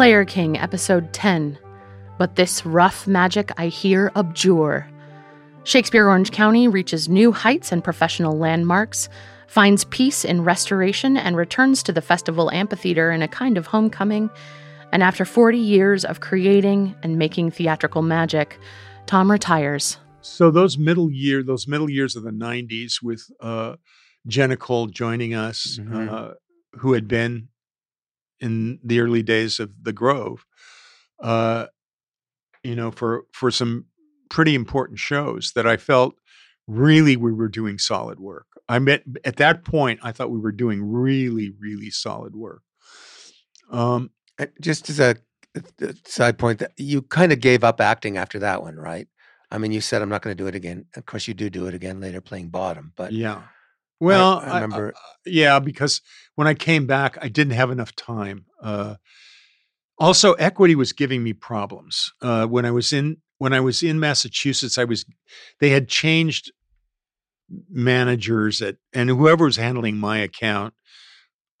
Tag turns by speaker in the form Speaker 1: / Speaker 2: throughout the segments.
Speaker 1: Player King, Episode 10. But this rough magic I here abjure. Shakespeare Orange County reaches new heights and professional landmarks, finds peace in restoration, and returns to the festival amphitheater in a kind of homecoming. And after 40 years of creating and making theatrical magic, Tom retires.
Speaker 2: So those middle year, those middle years of the '90s, with uh, Jenna Cole joining us,
Speaker 3: Mhm.
Speaker 2: uh, who had been in the early days of the Grove, uh, you know, for for some pretty important shows that I felt really we were doing solid work. I met at that point, I thought we were doing really, really solid work. Um,
Speaker 3: Uh, Just as a, a side point, that you kind of gave up acting after that one, right? I mean, you said I'm not going to do it again. Of course, you do do it again later, playing bottom. But
Speaker 2: yeah. Well,
Speaker 3: I remember-
Speaker 2: yeah, because when I came back, I didn't have enough time. Uh, also, equity was giving me problems. Uh, when I was in when I was in Massachusetts, I was they had changed managers at and whoever was handling my account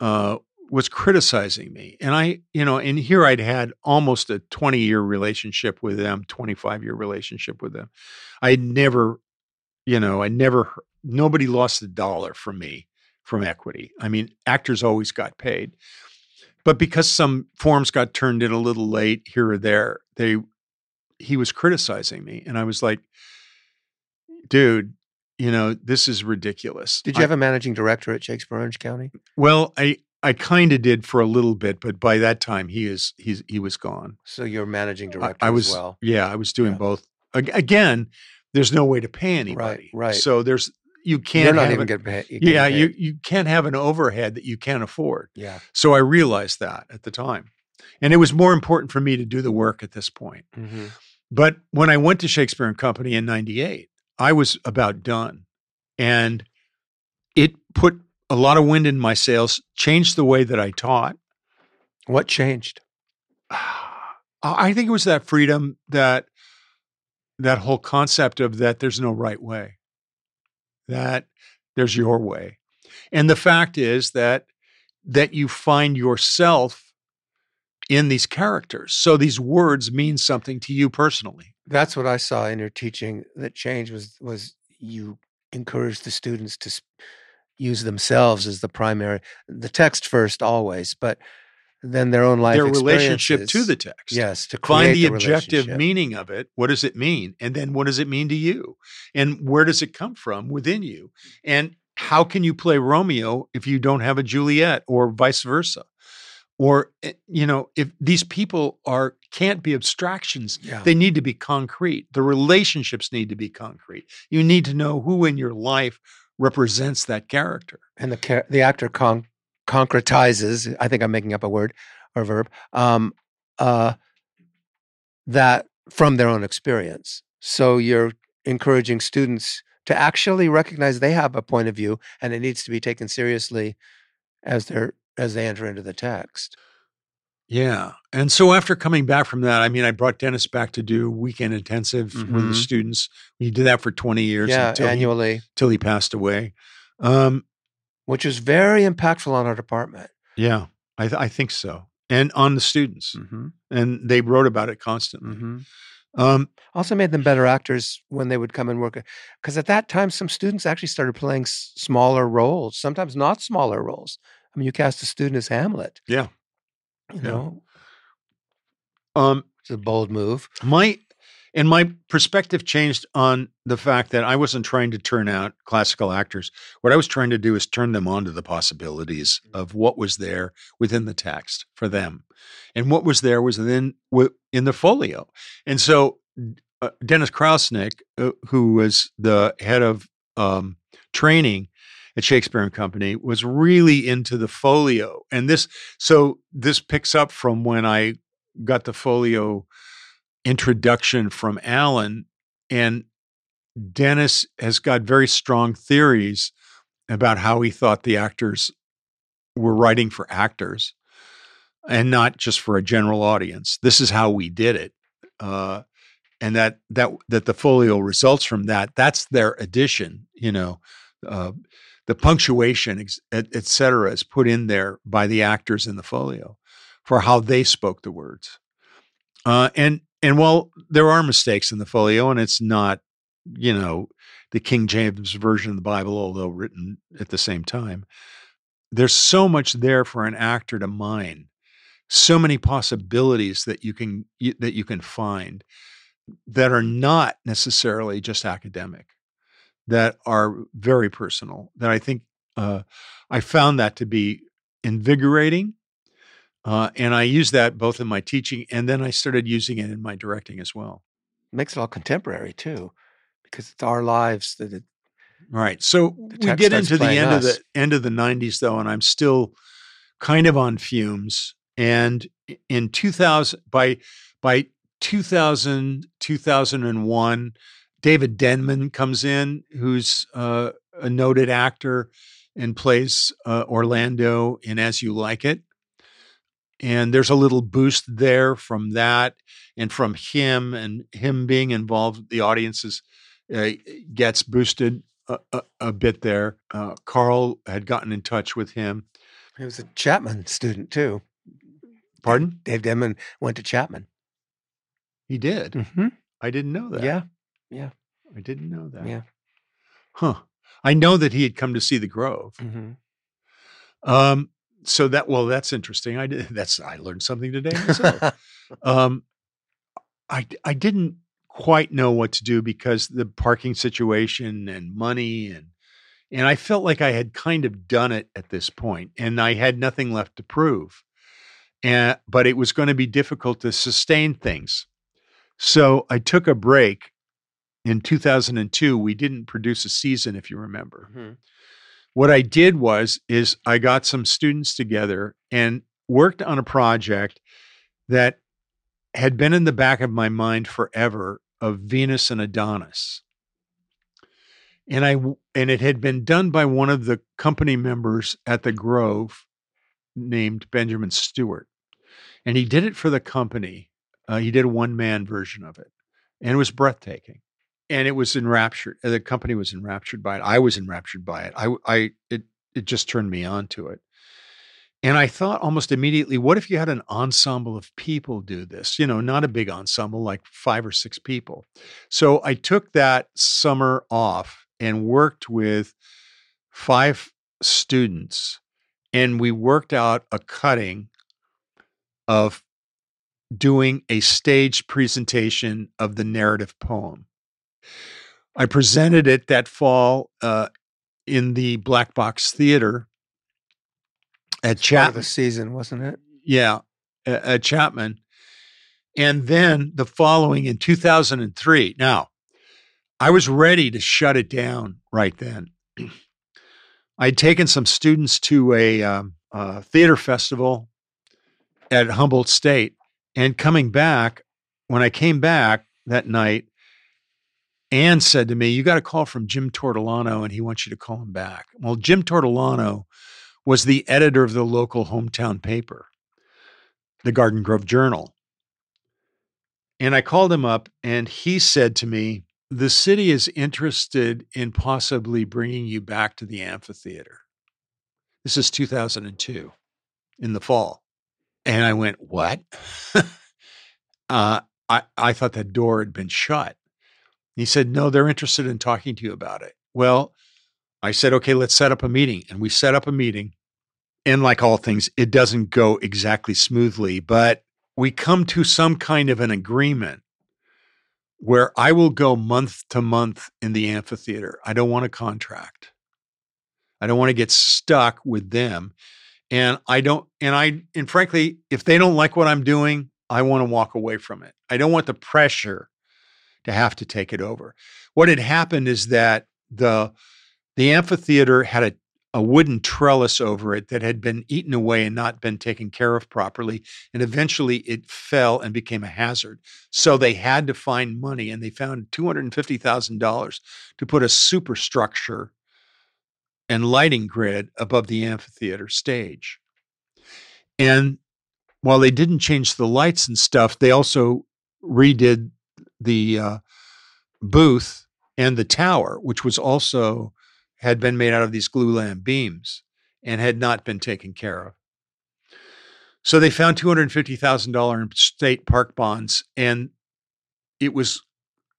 Speaker 2: uh, was criticizing me. And I, you know, and here I'd had almost a 20 year relationship with them, 25 year relationship with them. I never, you know, I never, nobody lost a dollar from me from equity. I mean, actors always got paid. But because some forms got turned in a little late here or there, they, he was criticizing me. And I was like, dude, you know, this is ridiculous.
Speaker 3: did you
Speaker 2: I-
Speaker 3: have a managing director at Shakespeare Orange County?
Speaker 2: well, I I kind of did for a little bit, but by that time he is he's he was gone.
Speaker 3: So you're managing director
Speaker 2: I, was
Speaker 3: as well.
Speaker 2: yeah, I was doing
Speaker 3: Yeah.
Speaker 2: both. Again, there's no way to pay anybody.
Speaker 3: right. right.
Speaker 2: So there's you can't
Speaker 3: You're not
Speaker 2: have
Speaker 3: even getting paid.
Speaker 2: yeah, you you can't have an overhead that you can't afford.
Speaker 3: Yeah.
Speaker 2: So I realized that at the time. And it was more important for me to do the work at this point.
Speaker 3: hmm
Speaker 2: But when I went to Shakespeare and Company in 98, I was about done. And it put a lot of wind in my sails, changed the way that I taught.
Speaker 3: What changed?
Speaker 2: I think it was that freedom that that whole concept of that there's no right way. That there's your way. And the fact is that that you find yourself in these characters. So these words mean something to you personally.
Speaker 3: That's what I saw in your teaching. That change was was you encouraged the students to use themselves as the primary, the text first always, but then their own life
Speaker 2: Their relationship to the text.
Speaker 3: Yes, to
Speaker 2: find
Speaker 3: create
Speaker 2: the objective meaning of it. What does it mean? And then what does it mean to you? And where does it come from within you? And how can you play Romeo if you don't have a Juliet or vice versa? Or eh, you know, if these people are can't be abstractions,
Speaker 3: Yeah.
Speaker 2: they need to be concrete. The relationships need to be concrete. You need to know who in your life represents that character.
Speaker 3: and the the actor con- concretizes. I think I'm making up a word or verb. Um, uh, that from their own experience. So you're encouraging students to actually recognize they have a point of view, and it needs to be taken seriously as they're as they enter into the text.
Speaker 2: Yeah. And so after coming back from that, I mean, I brought Dennis back to do weekend intensive with the
Speaker 3: Mhm.
Speaker 2: students. We did that for 20 years
Speaker 3: yeah,
Speaker 2: until, he,
Speaker 3: annually,
Speaker 2: till he passed away. Um,
Speaker 3: which is very impactful on our department.
Speaker 2: yeah, I, th- I think so. And on the students.
Speaker 3: Mm-hmm.
Speaker 2: And they wrote about it constantly.
Speaker 3: Mm-hmm.
Speaker 2: Um,
Speaker 3: Also made them better actors when they would come and work. Because at that time, some students actually started playing s- smaller roles, sometimes not smaller roles. I mean, you cast a student as Hamlet.
Speaker 2: Yeah.
Speaker 3: You
Speaker 2: Yeah.
Speaker 3: know,
Speaker 2: um,
Speaker 3: it's a bold move.
Speaker 2: my and my perspective changed on the fact that I wasn't trying to turn out classical actors. What I was trying to do is turn them on to the possibilities of what was there within the text for them, and what was there was then in the folio. And so uh, Dennis Krausnick, uh, who was the head of um, training at Shakespeare and Company, was really into the folio. And this, so this picks up from when I got the folio introduction from Alan, and Dennis has got very strong theories about how he thought the actors were writing for actors and not just for a general audience. This is how we did it. Uh, and that that that the folio results from that. That's their addition, you know. Uh, the punctuation, et, et cetera, is put in there by the actors in the folio. for how they spoke the words. Uh, and and while there are mistakes in the folio, and it's not, you know, the King James version of the Bible, although written at the same time, there's so much there for an actor to mine, so many possibilities that you can that you can find that are not necessarily just academic, that are very personal. That I think uh, I found that to be invigorating uh, and I use that both in my teaching and then I started using it in my directing as well.
Speaker 3: Makes it all contemporary too, because it's our lives that it.
Speaker 2: Right. So we get into the end us. of the end of the '90s though, and I'm still kind of on fumes. And in 2000, by by 2000 2001, David Denman comes in, who's uh, a noted actor and plays uh, Orlando in As You Like It and there's a little boost there from that and from him and him being involved the audiences uh, gets boosted a, a, a bit there. Uh, carl had gotten in touch with him.
Speaker 3: He was a chapman student too.
Speaker 2: Pardon?
Speaker 3: Dave denman went to chapman.
Speaker 2: He did?
Speaker 3: Mm-hmm.
Speaker 2: i didn't know that.
Speaker 3: Yeah yeah.
Speaker 2: I didn't know that.
Speaker 3: Yeah.
Speaker 2: Huh. I know that he had come to see the grove.
Speaker 3: Mm-hmm.
Speaker 2: um so that well that's interesting i did that's i learned something today myself. Um i i didn't quite know what to do because the parking situation and money and and i felt like i had kind of done it at this point and i had nothing left to prove and but it was going to be difficult to sustain things. So i took a break in 2002 we didn't produce a season if you remember.
Speaker 3: Mm-hmm
Speaker 2: what I did was is I got some students together and worked on a project that had been in the back of my mind forever of Venus and Adonis. And I and it had been done by one of the company members at the Grove named Benjamin Stewart. And he did it for the company. Uh, he did a one man version of it. And it was breathtaking and it was enraptured. The company was enraptured by it. I was enraptured by it. I, I, it, it just turned me on to it. And I thought almost immediately, what if you had an ensemble of people do this? You know, not a big ensemble, like five or six people. So I took that summer off and worked with five students, and we worked out a cutting of doing a stage presentation of the narrative poem. I presented it that fall uh, in the Black Box Theater at Chapman.
Speaker 3: the season, wasn't it?
Speaker 2: Yeah, at Chapman. And then the following in 2003. Now, I was ready to shut it down right then. I'd taken some students to a, um, a theater festival at Humboldt State. And coming back, when I came back that night, Anne said to me, You got a call from Jim Tortolano and he wants you to call him back. Well, Jim Tortolano was the editor of the local hometown paper, the Garden Grove Journal. And I called him up and he said to me, The city is interested in possibly bringing you back to the amphitheater. This is 2002 in the fall. And I went, What? uh, I, I thought that door had been shut. He said, No, they're interested in talking to you about it. Well, I said, Okay, let's set up a meeting. And we set up a meeting. And like all things, it doesn't go exactly smoothly, but we come to some kind of an agreement where I will go month to month in the amphitheater. I don't want a contract. I don't want to get stuck with them. And I don't, and I, and frankly, if they don't like what I'm doing, I want to walk away from it. I don't want the pressure to have to take it over. What had happened is that the the amphitheater had a, a wooden trellis over it that had been eaten away and not been taken care of properly. And eventually it fell and became a hazard. So they had to find money and they found $250,000 to put a superstructure and lighting grid above the amphitheater stage. And while they didn't change the lights and stuff, they also redid the uh, booth and the tower, which was also had been made out of these glulam beams and had not been taken care of. So they found two hundred fifty thousand dollar in state park bonds, and it was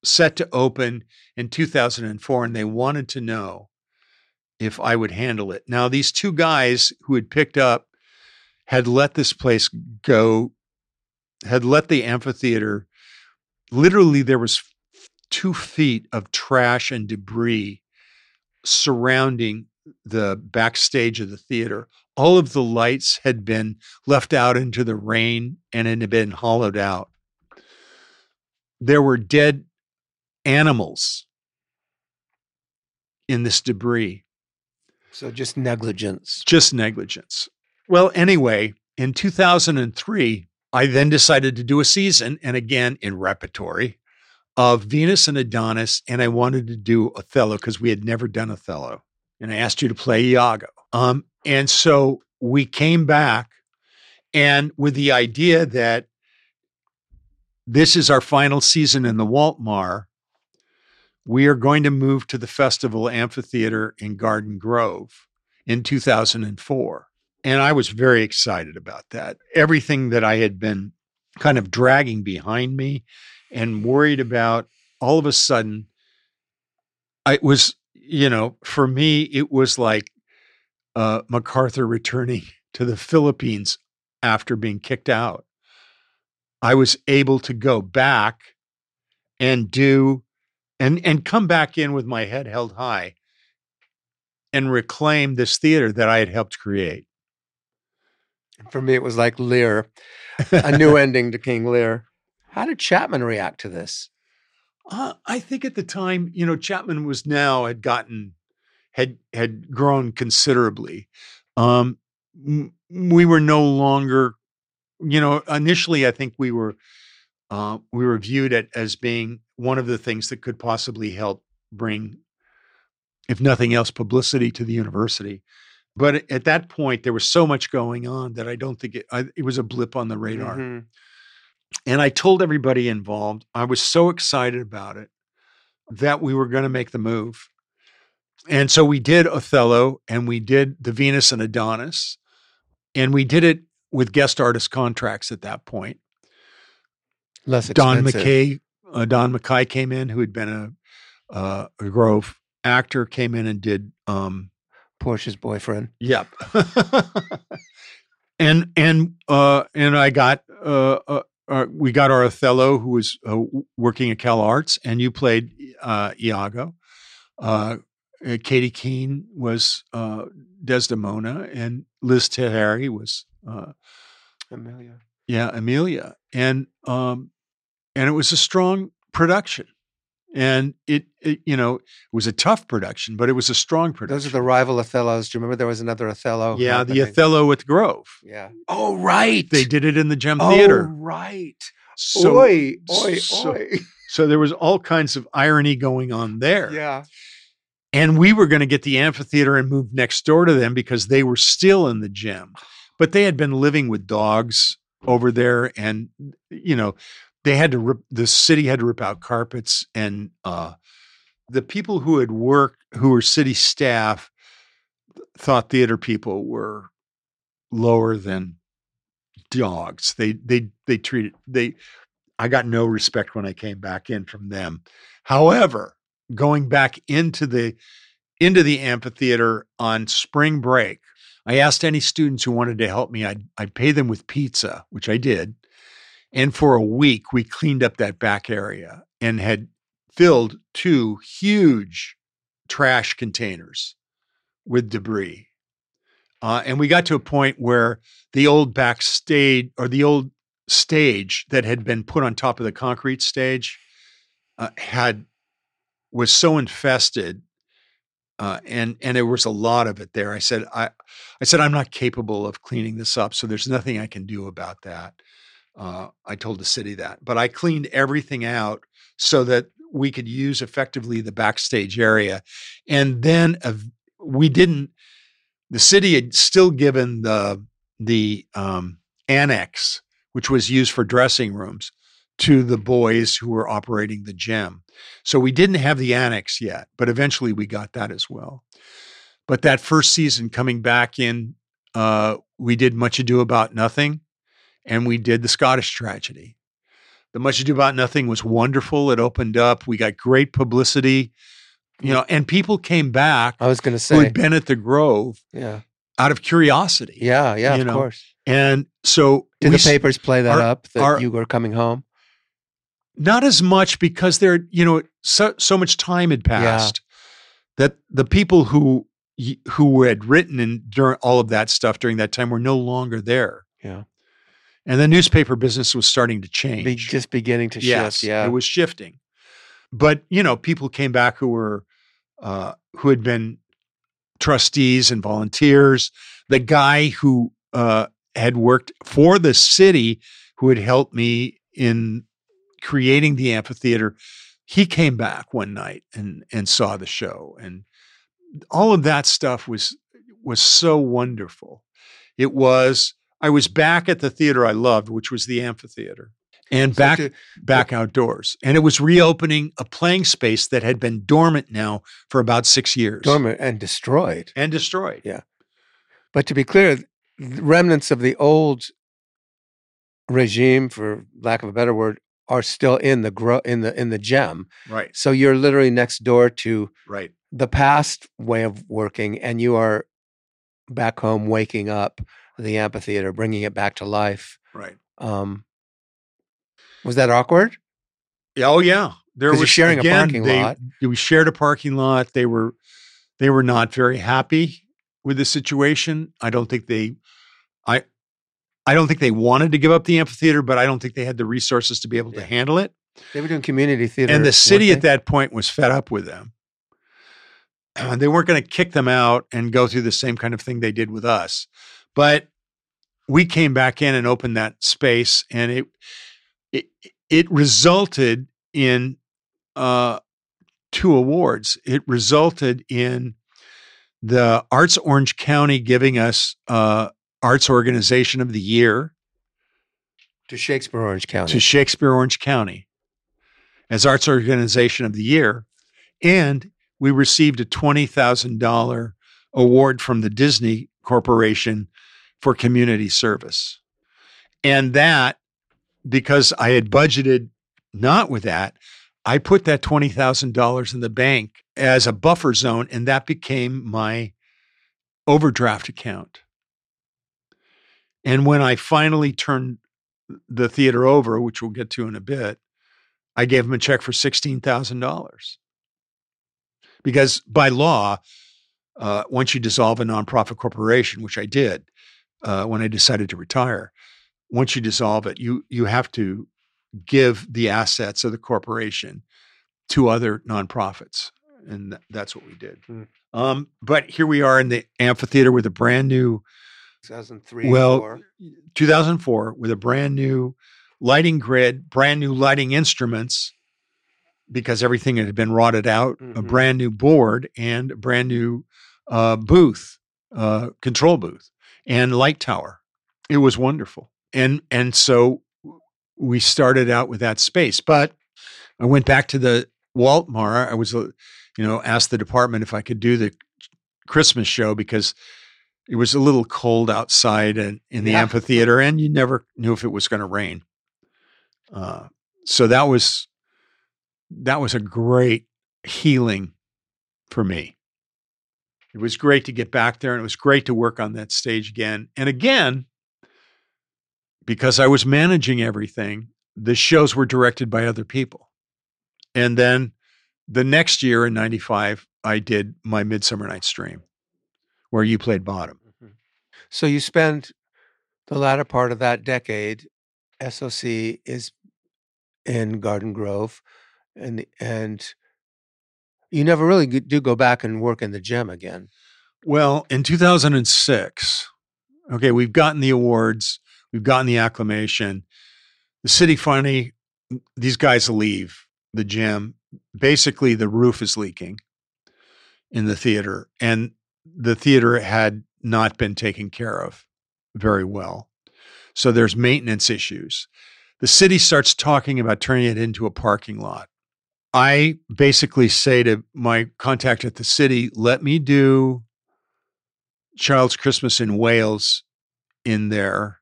Speaker 2: set to open in two thousand and four, and they wanted to know if I would handle it. Now, these two guys who had picked up had let this place go, had let the amphitheater. Literally, there was two feet of trash and debris surrounding the backstage of the theater. All of the lights had been left out into the rain and it had been hollowed out. There were dead animals in this debris.
Speaker 3: So just negligence.
Speaker 2: Just negligence. Well, anyway, in 2003, I then decided to do a season, and again in repertory, of Venus and Adonis, and I wanted to do Othello because we had never done Othello. And I asked you to play Iago. Um, and so we came back and with the idea that this is our final season in the Waltmar, we are going to move to the Festival Amphitheater in Garden Grove in 2004. And I was very excited about that. Everything that I had been kind of dragging behind me and worried about, all of a sudden, I was, you know, for me, it was like uh, MacArthur returning to the Philippines after being kicked out. I was able to go back and do and and come back in with my head held high and reclaim this theater that I had helped create.
Speaker 3: For me, it was like Lear, a new ending to King Lear. How did Chapman react to this?
Speaker 2: Uh, I think at the time, you know, Chapman was now had gotten had had grown considerably. Um, we were no longer, you know, initially I think we were uh, we were viewed at, as being one of the things that could possibly help bring, if nothing else, publicity to the university. But at that point, there was so much going on that I don't think it, I, it was a blip on the radar. Mm-hmm. And I told everybody involved, I was so excited about it that we were going to make the move. And so we did Othello and we did the Venus and Adonis. And we did it with guest artist contracts at that point.
Speaker 3: Less
Speaker 2: expensive. Don McKay, uh, Don McKay came in, who had been a, uh, a Grove actor, came in and did um,
Speaker 3: Portia's boyfriend.
Speaker 2: Yep. and and uh, and I got uh, uh, uh, we got our Othello, who was uh, working at Cal Arts, and you played uh, Iago. Uh, uh, Katie Keene was uh, Desdemona, and Liz Tahari was
Speaker 3: Emilia.
Speaker 2: Yeah, Emilia, and um, and it was a strong production and it, it, you know it was a tough production but it was a strong production
Speaker 3: those are the rival othellos. Do you remember there was another othello?
Speaker 2: Yeah happening? the othello at grove.
Speaker 3: Yeah. Oh right!
Speaker 2: They did it in the gem oh, theater.
Speaker 3: right! So, oi, oi,
Speaker 2: so, oi. so there was all kinds of irony going on there.
Speaker 3: Yeah.
Speaker 2: And we were going to get the amphitheater and move next door to them because they were still in the gem. But they had been living with dogs over there and you know they had to rip the city had to rip out carpets and uh, the people who had worked who were city staff thought theater people were lower than dogs. They they they treated they i got no respect when i came back in from them. However going back into the into the amphitheater on spring break i asked any students who wanted to help me i'd, I'd pay them with pizza which i did and for a week, we cleaned up that back area and had filled two huge trash containers with debris. Uh, and we got to a point where the old backstage or the old stage that had been put on top of the concrete stage uh, had was so infested uh, and and there was a lot of it there. I said I I said I'm not capable of cleaning this up, so there's nothing I can do about that. Uh, I told the city that, but I cleaned everything out so that we could use effectively the backstage area. And then uh, we didn't. The city had still given the the um, annex, which was used for dressing rooms, to the boys who were operating the gem. So we didn't have the annex yet, but eventually we got that as well. But that first season coming back in, uh, we did much ado about nothing and we did the Scottish tragedy. The Much Ado About Nothing was wonderful. It opened up. We got great publicity, you know, and people came back
Speaker 3: I was going to say who
Speaker 2: had been at the Grove
Speaker 3: yeah,
Speaker 2: out of curiosity.
Speaker 3: yeah, yeah, of
Speaker 2: know,
Speaker 3: course.
Speaker 2: And so
Speaker 3: Did the papers play that
Speaker 2: our-
Speaker 3: up that
Speaker 2: our-
Speaker 3: you were coming home?
Speaker 2: not as much because there you know so so much time had passed that the people who who had written and during all of that stuff during that time were no longer there
Speaker 3: Yeah.
Speaker 2: And the newspaper business was starting to change.
Speaker 3: Be, just beginning to
Speaker 2: yes
Speaker 3: shift. Yeah,
Speaker 2: it was shifting. But you know people came back who were uh, who had been trustees and volunteers. The guy who uh, had worked for the city who had helped me in creating the amphitheater he came back one night and and saw the show. And all of that stuff was was so wonderful. It was i was back at the theater i loved which was the amphitheater and
Speaker 3: So
Speaker 2: back
Speaker 3: to-
Speaker 2: back outdoors and it was reopening a playing space that had been dormant now for about six years
Speaker 3: dormant and destroyed.
Speaker 2: and destroyed
Speaker 3: Yeah. But to be clear, remnants of the old regime, for lack of a better word, are still in the gro- in the in the gem.
Speaker 2: right
Speaker 3: So you're literally next door to
Speaker 2: right
Speaker 3: the past way of working, and you are back home waking up the amphitheater, bringing it back to life.
Speaker 2: right
Speaker 3: Um, was that awkward?
Speaker 2: Yeah, oh yeah there was
Speaker 3: sharing a parking
Speaker 2: they-
Speaker 3: lot.
Speaker 2: we shared a parking lot they were they were not very happy with the situation i don't think they i i don't think they wanted to give up the amphitheater but i don't think they had the resources to be able to handle it
Speaker 3: They were doing community theater,
Speaker 2: and the city at that point was fed up with them. they weren't going to kick them out and go through the same kind of thing they did with us. But we came back in and opened that space, and it it, it resulted in uh, two awards. It resulted in the Arts Orange County giving us uh, Arts Organization of the Year
Speaker 3: to Shakespeare Orange County.
Speaker 2: to Shakespeare Orange County as Arts Organization of the Year. And we received a $20,000 award from the Disney Corporation for community service. And that, because I had budgeted not with that, I put that $20,000 in the bank as a buffer zone, and that became my overdraft account. And when I finally turned the theater over, which we'll get to in a bit, I gave him a check for $16,000. Because by law, uh, once you dissolve a nonprofit corporation, which I did uh, when I decided to retire, once you dissolve it, you you have to give the assets of the corporation to other nonprofits, and th- that's what we did.
Speaker 3: Hmm.
Speaker 2: Um, but here we are in the amphitheater with a brand new
Speaker 3: 2003.
Speaker 2: well,
Speaker 3: four.
Speaker 2: 2004 with a brand new lighting grid, brand new lighting instruments because everything had been rotted out, a
Speaker 3: Mhm.
Speaker 2: brand new board and a brand new uh, booth, uh, control booth and light tower. It was wonderful. And and so we started out with that space, but I went back to the Waltmar. I was, uh, you know, asked the department if I could do the Christmas show because it was a little cold outside and in the
Speaker 3: Yeah.
Speaker 2: amphitheater, and you never knew if it was going to rain. Uh, so that was that was a great healing for me. It was great to get back there, and it was great to work on that stage again. And again, because I was managing everything, the shows were directed by other people. And then the next year in 95, I did my Midsummer Night's Dream, where you played bottom.
Speaker 3: Mhm. So you spend the latter part of that decade. SOC is in Garden Grove, and and you never really do go back and work in the Gem again.
Speaker 2: Well, in 2006, okay, we've gotten the awards, we've gotten the acclamation. The city finally, these guys leave the Gem. Basically, the roof is leaking in the theater, and the theater had not been taken care of very well. So there's maintenance issues. The city starts talking about turning it into a parking lot. I basically say to my contact at the city, let me do Child's Christmas in Wales in there.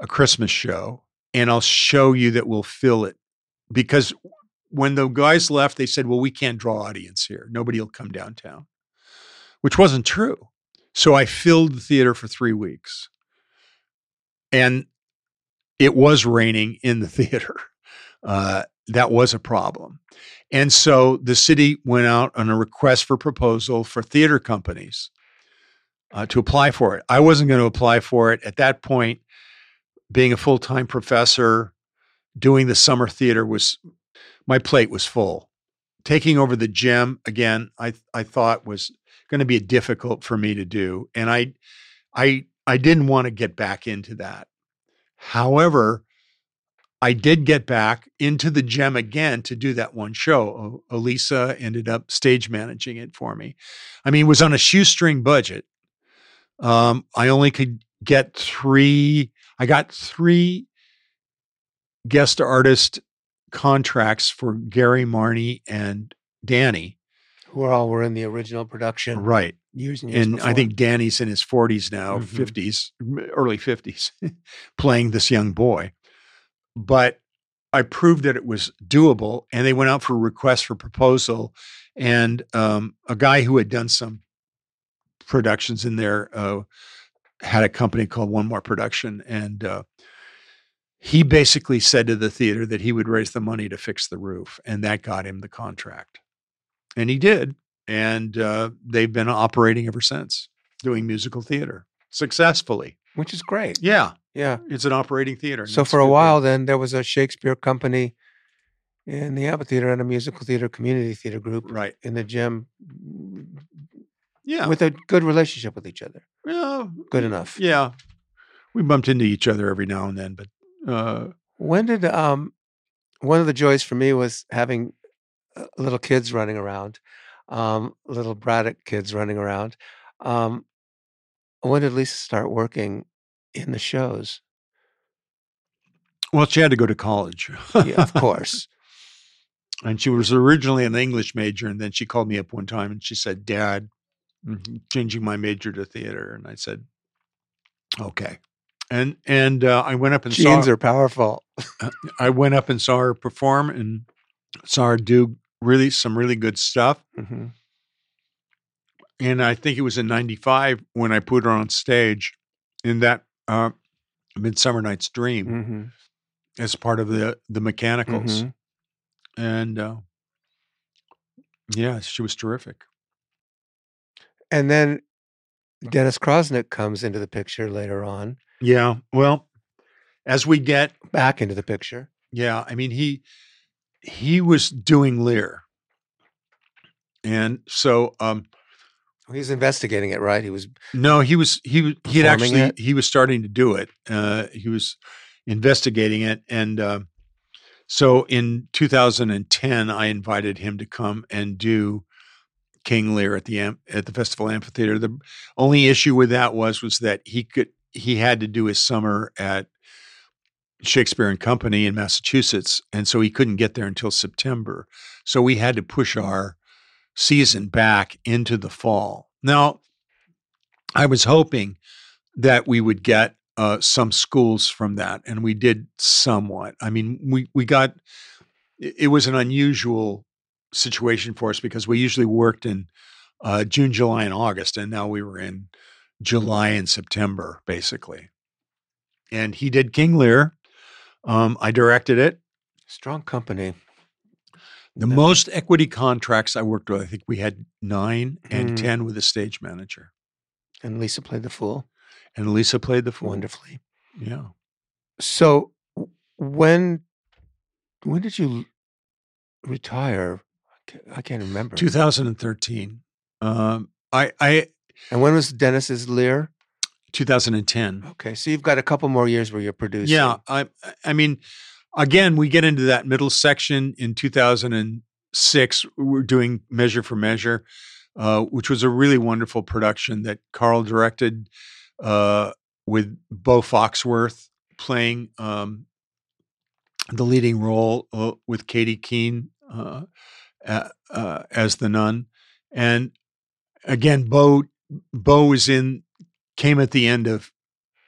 Speaker 2: a Christmas show, and I'll show you that we'll fill it. Because when the guys left, they said, Well, we can't draw audience here. Nobody will come downtown, which wasn't true. So I filled the theater for three weeks. And it was raining in the theater. Uh, that was a problem. And so the city went out on a request for proposal for theater companies uh, to apply for it. I wasn't going to apply for it at that point. Being a full time professor, doing the summer theater was my plate was full. Taking over the Gem again, I I thought was going to be difficult for me to do, and I I I didn't want to get back into that. However, I did get back into the gem again to do that one show. Elisa ended up stage managing it for me. I mean, it was on a shoestring budget. Um, I only could get three, I got three guest artist contracts for Gary Marnie and Danny.
Speaker 3: Who all were in the original production.
Speaker 2: Right.
Speaker 3: Years and years
Speaker 2: And. I think Danny's in his 40s now,
Speaker 3: Mhm.
Speaker 2: 50s, early 50s, playing this young boy. But I proved that it was doable, and they went out for a request for proposal. And um, a guy who had done some productions in there uh, had a company called One More Production, and uh, he basically said to the theater that he would raise the money to fix the roof, and that got him the contract. And he did, and uh, they've been operating ever since, doing musical theater successfully.
Speaker 3: which is great.
Speaker 2: Yeah,
Speaker 3: Yeah.
Speaker 2: it's an operating theater.
Speaker 3: So for a while, then there was a Shakespeare company in the amphitheater and a musical theater community theater group
Speaker 2: right?
Speaker 3: in the Gem
Speaker 2: Yeah,
Speaker 3: with a good relationship with each other.
Speaker 2: yeah,
Speaker 3: Good enough.
Speaker 2: Yeah, we bumped into each other every now and then, but uh,
Speaker 3: When did um one of the joys for me was having uh, little kids running around, um, little Braddock kids running around. Um, when did Lisa start working in the shows?
Speaker 2: well, she had to go to college.
Speaker 3: Yeah, of course.
Speaker 2: And she was originally an English major, and then she called me up one time and she said, "Dad, I'm changing my major to theater." And I said, "Okay." And and uh, I went up and
Speaker 3: Genes
Speaker 2: saw
Speaker 3: are powerful.
Speaker 2: I went up and saw her perform and saw her do really some really good stuff.
Speaker 3: hmm
Speaker 2: And I think it was in '95 when I put her on stage in that uh, Midsummer Night's Dream
Speaker 3: hmm
Speaker 2: as part of the the mechanicals,
Speaker 3: Mhm.
Speaker 2: and uh, yeah, she was terrific.
Speaker 3: And then Dennis Krausnick comes into the picture later on,
Speaker 2: Yeah, well, as we get
Speaker 3: back into the picture.
Speaker 2: Yeah, I mean he he was doing Lear, and so um
Speaker 3: He's investigating it, right? He was
Speaker 2: no, he was he was he had actually
Speaker 3: it?
Speaker 2: he was starting to do it. Uh, he was investigating it, and uh, so in 2010, I invited him to come and do King Lear at the am- at the Festival Amphitheater. The only issue with that was was that he could he had to do his summer at Shakespeare and Company in Massachusetts, and so he couldn't get there until September. So we had to push our season back into the fall. Now, I was hoping that we would get uh, some schools from that, and we did somewhat. I mean, we we got it was an unusual situation for us because we usually worked in uh, June, July, and August, and now we were in July and September, basically. And he did King Lear. Um, I directed it.
Speaker 3: strong company.
Speaker 2: The
Speaker 3: No.
Speaker 2: most equity contracts I worked with, I think we had nine and
Speaker 3: Mhm.
Speaker 2: 10 with a stage manager.
Speaker 3: And Lisa played the fool
Speaker 2: And Lisa played the fool.
Speaker 3: wonderfully.
Speaker 2: Yeah.
Speaker 3: So when when did you retire? I I can't remember.
Speaker 2: 2013. Um, I, I,
Speaker 3: And when was Dennis's Lear?
Speaker 2: 2010.
Speaker 3: Okay, so you've got a couple more years where you're producing.
Speaker 2: Yeah. I, I mean, again, we get into that middle section in 2006. We're doing Measure for Measure, uh, which was a really wonderful production that Carl directed uh, with Bo Foxworth playing um, the leading role uh, with Katie Keene uh, uh, as the nun. And again, Bo Bo was in came at the end of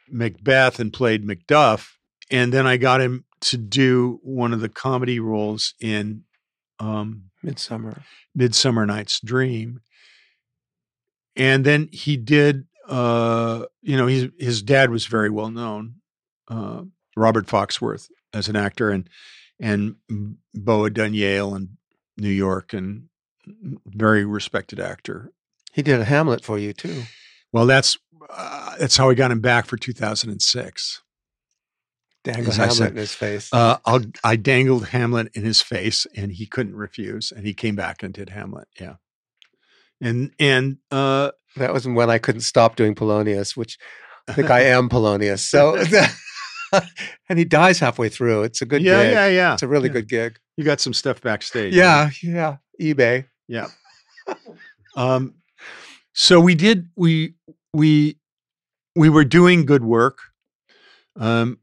Speaker 2: Macbeth and played Macduff, and then I got him to do one of the comedy roles in um,
Speaker 3: Midsummer.
Speaker 2: Midsummer Night's Dream. And then he did, uh, you know, his his dad was very well known, uh, Robert Foxworth, as an actor, and and had done Yale and New York, and very respected actor.
Speaker 3: He did a Hamlet for you too.
Speaker 2: Well, that's uh, that's how I got him back for 2006.
Speaker 3: Dangle Hamlet
Speaker 2: said,
Speaker 3: in his face.
Speaker 2: Uh, I'll, I dangled Hamlet in his face, and he couldn't refuse, and he came back and did Hamlet. Yeah, and and uh,
Speaker 3: that was when I couldn't stop doing Polonius, which I think I am Polonius. So, and he dies halfway through. It's a good
Speaker 2: yeah,
Speaker 3: gig.
Speaker 2: yeah, yeah.
Speaker 3: It's a really
Speaker 2: Yeah.
Speaker 3: good gig.
Speaker 2: You got some stuff backstage.
Speaker 3: Yeah, yeah. eBay.
Speaker 2: yeah. Um, so we did. We we we were doing good work. Um,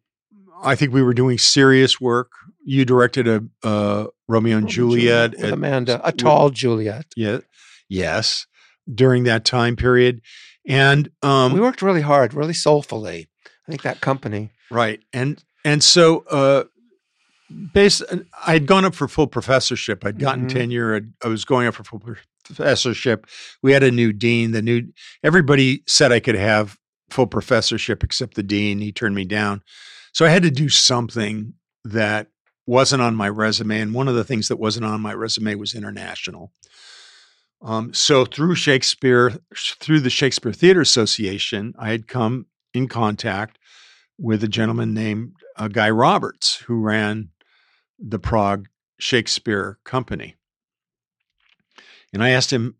Speaker 2: I think we were doing serious work. You directed a uh, Romeo and Juliet.
Speaker 3: with
Speaker 2: at-
Speaker 3: Amanda, a
Speaker 2: with-
Speaker 3: tall Juliet.
Speaker 2: Yeah. Yes. During that time period. And um
Speaker 3: we worked really hard, really soulfully. I think that company.
Speaker 2: right. And and so uh based I'd gone up for full professorship. I'd gotten
Speaker 3: Mhm.
Speaker 2: tenure. I'd, I was going up for full professorship. We had a new dean. The new everybody said I could have full professorship except the dean. He turned me down. So I had to do something that wasn't on my resume. And one of the things that wasn't on my resume was international. Um, so through Shakespeare, through the Shakespeare Theater Association, I had come in contact with a gentleman named uh, Guy Roberts, who ran the Prague Shakespeare Company. And I asked him,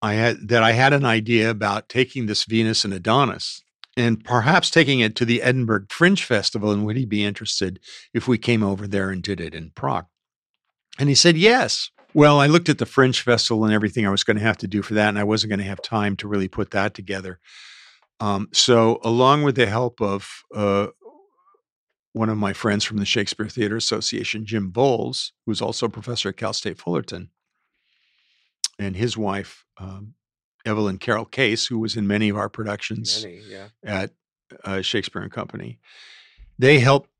Speaker 2: I had that I had an idea about taking this Venus and Adonis and perhaps taking it to the Edinburgh Fringe Festival, and would he be interested if we came over there and did it in Prague? And he said yes. Well, I looked at the Fringe Festival and everything I was going to have to do for that, and I wasn't going to have time to really put that together. Um, so, along with the help of uh, one of my friends from the Shakespeare Theater Association, Jim Bowles, who's also a professor at Cal State Fullerton, and his wife, um, Evelyn Carroll Case, who was in many of our productions
Speaker 3: Many, yeah.
Speaker 2: at uh, Shakespeare and Company. They helped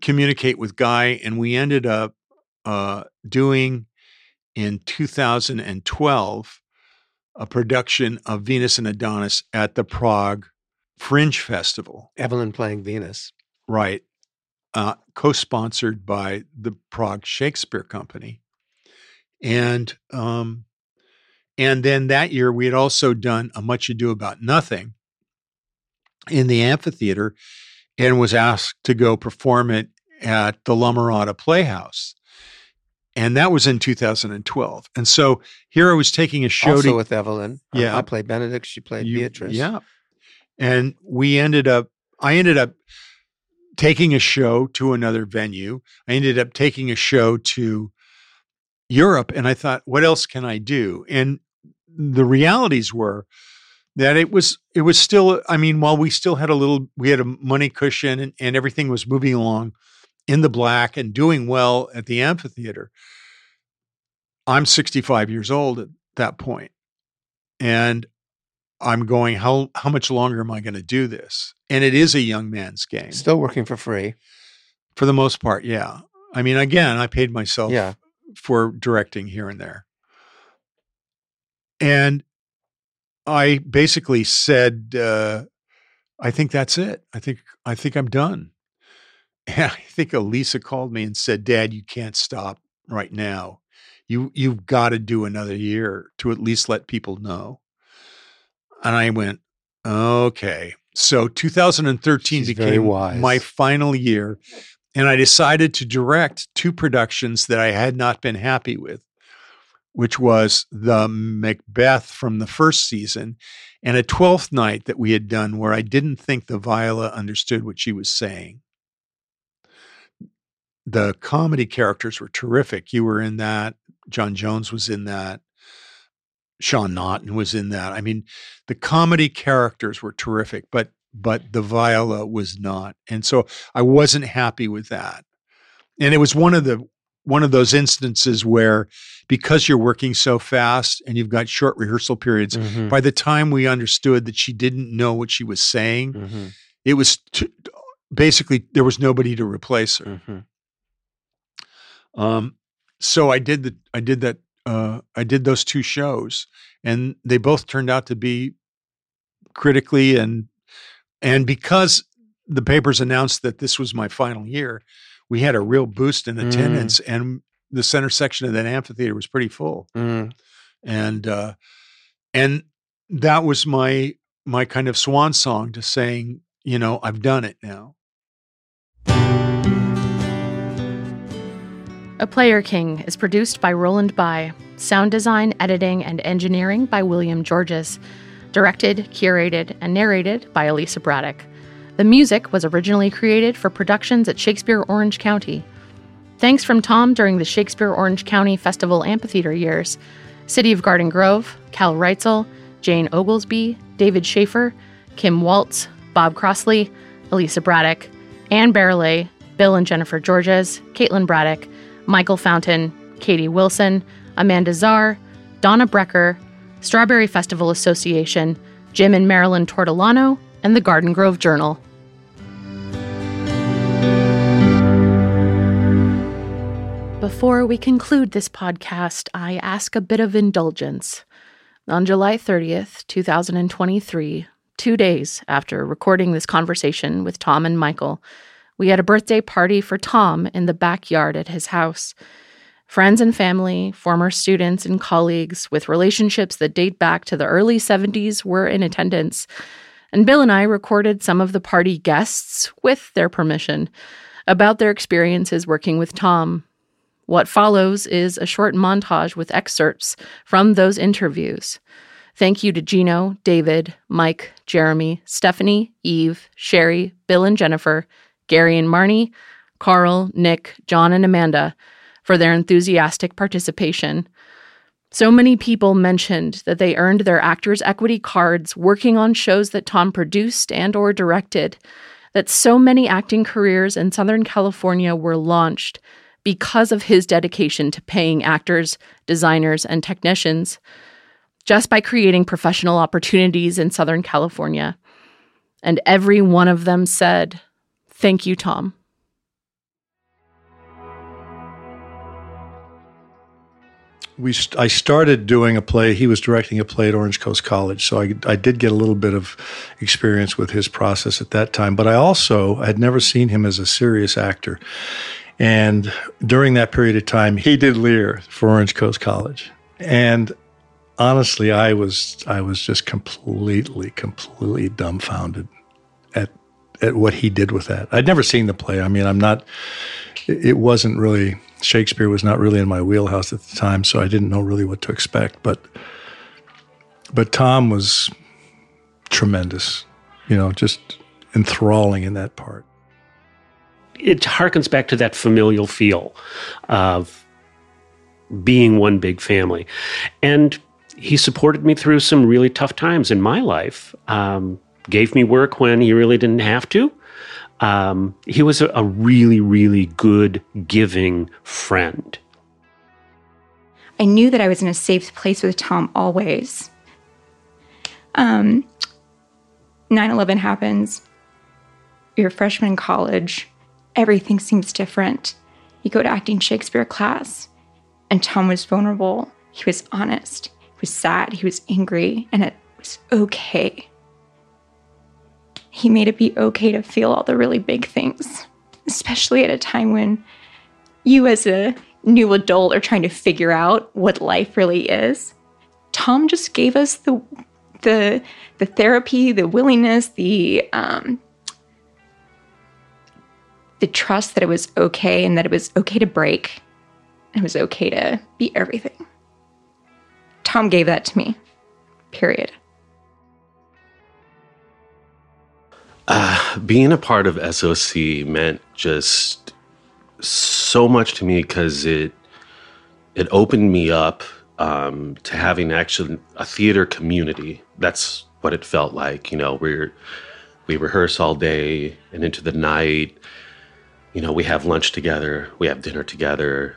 Speaker 2: communicate with Guy, and we ended up uh, doing in 2012 a production of Venus and Adonis at the Prague Fringe Festival.
Speaker 3: Evelyn playing Venus.
Speaker 2: Right. Uh, co sponsored by the Prague Shakespeare Company. And um, and then that year we had also done a Much Ado About Nothing in the amphitheater and was asked to go perform it at the La Mirada Playhouse. And that was in 2012. And so here I was taking a show
Speaker 3: also
Speaker 2: to
Speaker 3: with Evelyn. I-
Speaker 2: Yeah.
Speaker 3: I played Benedick. She played
Speaker 2: you-
Speaker 3: Beatrice.
Speaker 2: Yeah. And we ended up, I ended up taking a show to another venue. I ended up taking a show to Europe. And I thought, what else can I do? And the realities were that it was, it was still, I mean, while we still had a little, we had a money cushion and, and everything was moving along in the black and doing well at the amphitheater. I'm 65 years old at that point, And I'm going, how how much longer am I going to do this? And it is a young man's game
Speaker 3: Still working for free.
Speaker 2: for the most part. Yeah. I mean, again, I paid myself
Speaker 3: Yeah.
Speaker 2: For directing here and there. And I basically said, uh, I think that's it. I think I think I'm done. And I think Elisa called me and said, Dad, you can't stop right now. You you've got to do another year to at least let people know. And I went, okay. So 2013
Speaker 3: She's
Speaker 2: became my final year. And I decided to direct two productions that I had not been happy with, which was the Macbeth from the first season and a 12th night that we had done where I didn't think the Viola understood what she was saying. The comedy characters were terrific. You were in that. John Jones was in that. Sean Naughton was in that. I mean, the comedy characters were terrific, but but the Viola was not. And so I wasn't happy with that. And it was one of the one of those instances where because you're working so fast and you've got short rehearsal periods,
Speaker 3: Mhm.
Speaker 2: by the time we understood that she didn't know what she was saying,
Speaker 3: Mhm.
Speaker 2: it was t- basically there was nobody to replace her.
Speaker 3: Mm-hmm.
Speaker 2: Um, so I did the I did that uh, I did those two shows, and they both turned out to be critically and and because the papers announced that this was my final year, we had a real boost in attendance, and the center section of that amphitheater was pretty full,
Speaker 3: Mm.
Speaker 2: and uh, and that was my my kind of swan song to saying, you know, I've done it now.
Speaker 1: A Player King is produced by Roland By, sound design, editing, and engineering by William Georges, directed, curated, and narrated by Elisa Braddock. The music was originally created for productions at Shakespeare Orange County. Thanks from Tom during the Shakespeare Orange County Festival Amphitheater years. City of Garden Grove, Cal Reitzel, Jane Oglesby, David Schaefer, Kim Waltz, Bob Crossley, Elisa Braddock, Anne Barrelay, Bill and Jennifer Georges, Caitlin Braddock, Michael Fountain, Katie Wilson, Amanda Czar, Donna Brecker, Strawberry Festival Association, Jim and Marilyn Tortolano, and the Garden Grove Journal. Before we conclude this podcast, I ask a bit of indulgence. On July 30th, 2023, two days after recording this conversation with Tom and Michael, we had a birthday party for Tom in the backyard at his house. Friends and family, former students and colleagues with relationships that date back to the early 70s were in attendance. And Bill and I recorded some of the party guests, with their permission, about their experiences working with Tom. What follows is a short montage with excerpts from those interviews. Thank you to Gino, David, Mike, Jeremy, Stephanie, Eve, Sherry, Bill and Jennifer, Gary and Marnie, Carl, Nick, John, and Amanda for their enthusiastic participation. So many people mentioned that they earned their actors equity cards working on shows that Tom produced and or directed, that so many acting careers in Southern California were launched because of his dedication to paying actors, designers, and technicians just by creating professional opportunities in Southern California. And every one of them said, Thank you, Tom.
Speaker 4: We I started doing a play. He was directing a play at Orange Coast College, so I, I did get a little bit of experience with his process at that time. But I also I had never seen him as a serious actor, and during that period of time, he did Lear for Orange Coast College, and honestly, I was I was just completely completely dumbfounded at at what he did with that. I'd never seen the play. I mean, I'm not. It wasn't really Shakespeare was not really in my wheelhouse at the time, so I didn't know really what to expect. But but Tom was tremendous, you know, just enthralling in that part.
Speaker 5: it harkens back to that familial feel of being one big family. And he supported me through some really tough times in my life, um, gave me work when he really didn't have to. Um, he was a, really, really good, giving friend.
Speaker 6: I knew that I was in a safe place with Tom always. Um, 9-11 happens. You're a freshman in college. Everything seems different. You go to acting Shakespeare class, and Tom was vulnerable. He was honest. He was sad. He was angry, and it was okay. He made it be okay to feel all the really big things, especially at a time when you, as a new adult, are trying to figure out what life really is. Tom just gave us the the the therapy, the willingness, the um, the trust that it was okay and that it was okay to break. It was okay to be everything. Tom gave that to me. Period.
Speaker 7: Uh, being a part of SOC meant just so much to me because it it opened me up um, to having actually a theater community. That's what it felt like. You know, we're we rehearse all day and into the night. You know, we have lunch together, we have dinner together,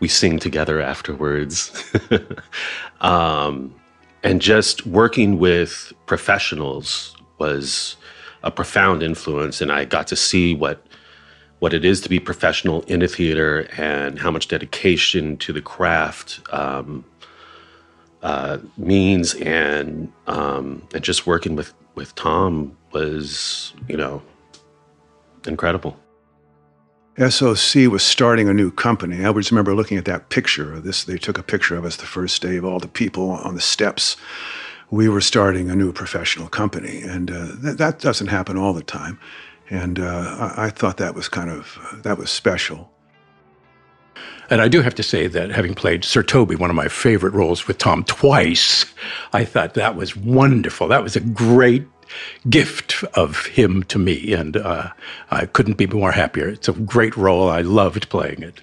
Speaker 7: we sing together afterwards. um, and just working with professionals was a profound influence, and I got to see what what it is to be professional in a theater and how much dedication to the craft um, uh, means, and um, and just working with with Tom was you know incredible.
Speaker 8: SOC was starting a new company. I always remember looking at that picture this. They took a picture of us the first day of all the people on the steps. We were starting a new professional company, and uh, th- that doesn't happen all the time. And uh, I-, I thought that was kind of uh, that was special.
Speaker 9: And I do have to say that having played Sir Toby, one of my favorite roles with Tom twice, I thought that was wonderful. That was a great gift of him to me, and uh, I couldn't be more happier. It's a great role. I loved playing it.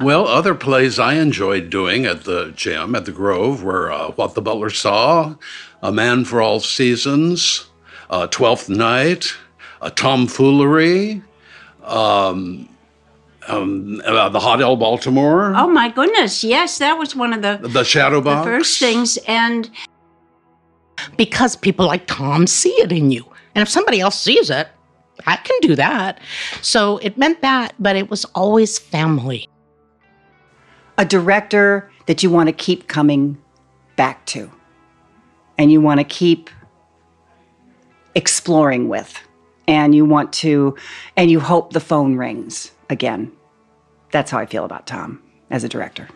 Speaker 10: Well, other plays I enjoyed doing at the Gem, at the Grove, were uh, What the Butler Saw, A Man for All Seasons, uh, Twelfth Night, uh, Tomfoolery, um, um, uh, The Hot L Baltimore,
Speaker 11: Oh my goodness, yes, that was one of the,
Speaker 10: The Shadow
Speaker 11: the
Speaker 10: Box.
Speaker 11: first things. And
Speaker 12: because people like Tom see it in you. And if somebody else sees it, I can do that. So it meant that, but it was always family.
Speaker 13: A director that you want to keep coming back to and you want to keep exploring with and you want to and you hope the phone rings again that's how i feel about tom as a director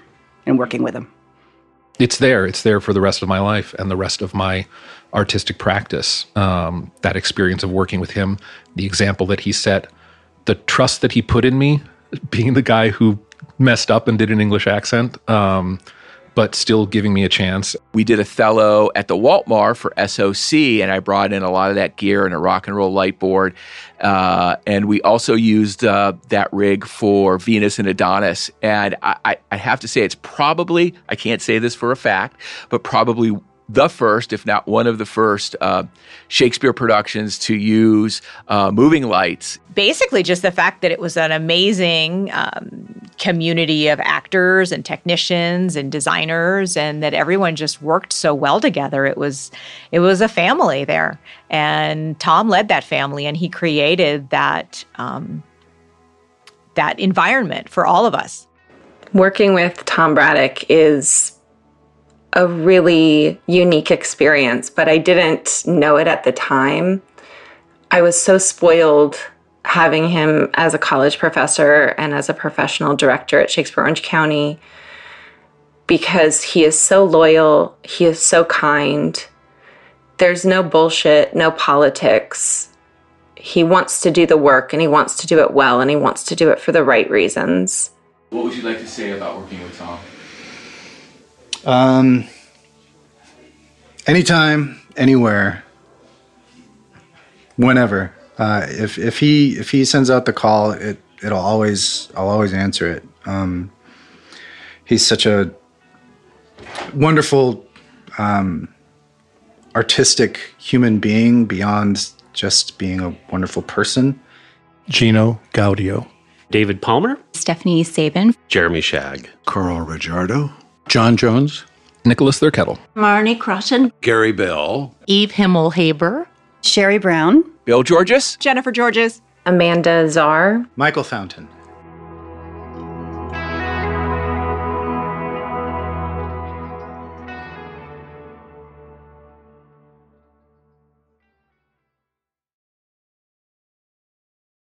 Speaker 13: and working with him
Speaker 14: it's there. It's there for the rest of my life and the rest of my artistic practice. Um, that experience of working with him, the example that he set, the trust that he put in me, being the guy who messed up and did an English accent, um, but still giving me a chance.
Speaker 15: We did Othello at the Waltmar for SOC, and I brought in a lot of that gear and a rock and roll light board. Uh, and we also used uh, that rig for Venus and Adonis. And I, I, I have to say, it's probably, I can't say this for a fact, but probably the first, if not one of the first, uh, Shakespeare productions to use uh, moving lights.
Speaker 16: Basically just the fact that it was an amazing um, community of actors and technicians and designers and that everyone just worked so well together. It was it was a family there. And tom led that family and he created that um, that environment for all of us.
Speaker 17: Working with Tom Braddock is a really unique experience, but I didn't know it at the time. I was so spoiled having him as a college professor and as a professional director at Shakespeare Orange County because he is so loyal, he is so kind. There's no bullshit, no politics. He wants to do the work and he wants to do it well and he wants to do it for the right reasons.
Speaker 15: What would you like to say about working with Tom?
Speaker 18: Um, anytime, anywhere, whenever. Uh, if if he if he sends out the call, it it'll always I'll always answer it. Um, he's such a wonderful, um, artistic human being beyond just being a wonderful person.
Speaker 4: Gino Gaudio.
Speaker 5: David Palmer,
Speaker 6: Stephanie Sabin,
Speaker 7: Jeremy Shag,
Speaker 8: Carl Ricciardo,
Speaker 9: John Jones,
Speaker 14: Nicholas Thurkettle,
Speaker 11: Marnie Crossan,
Speaker 10: Gary Bell,
Speaker 12: Eve Himmelhaber,
Speaker 13: sherry brown
Speaker 15: Bill Georges,
Speaker 16: jennifer georges
Speaker 17: Amanda Czar,
Speaker 18: Michael Fountain.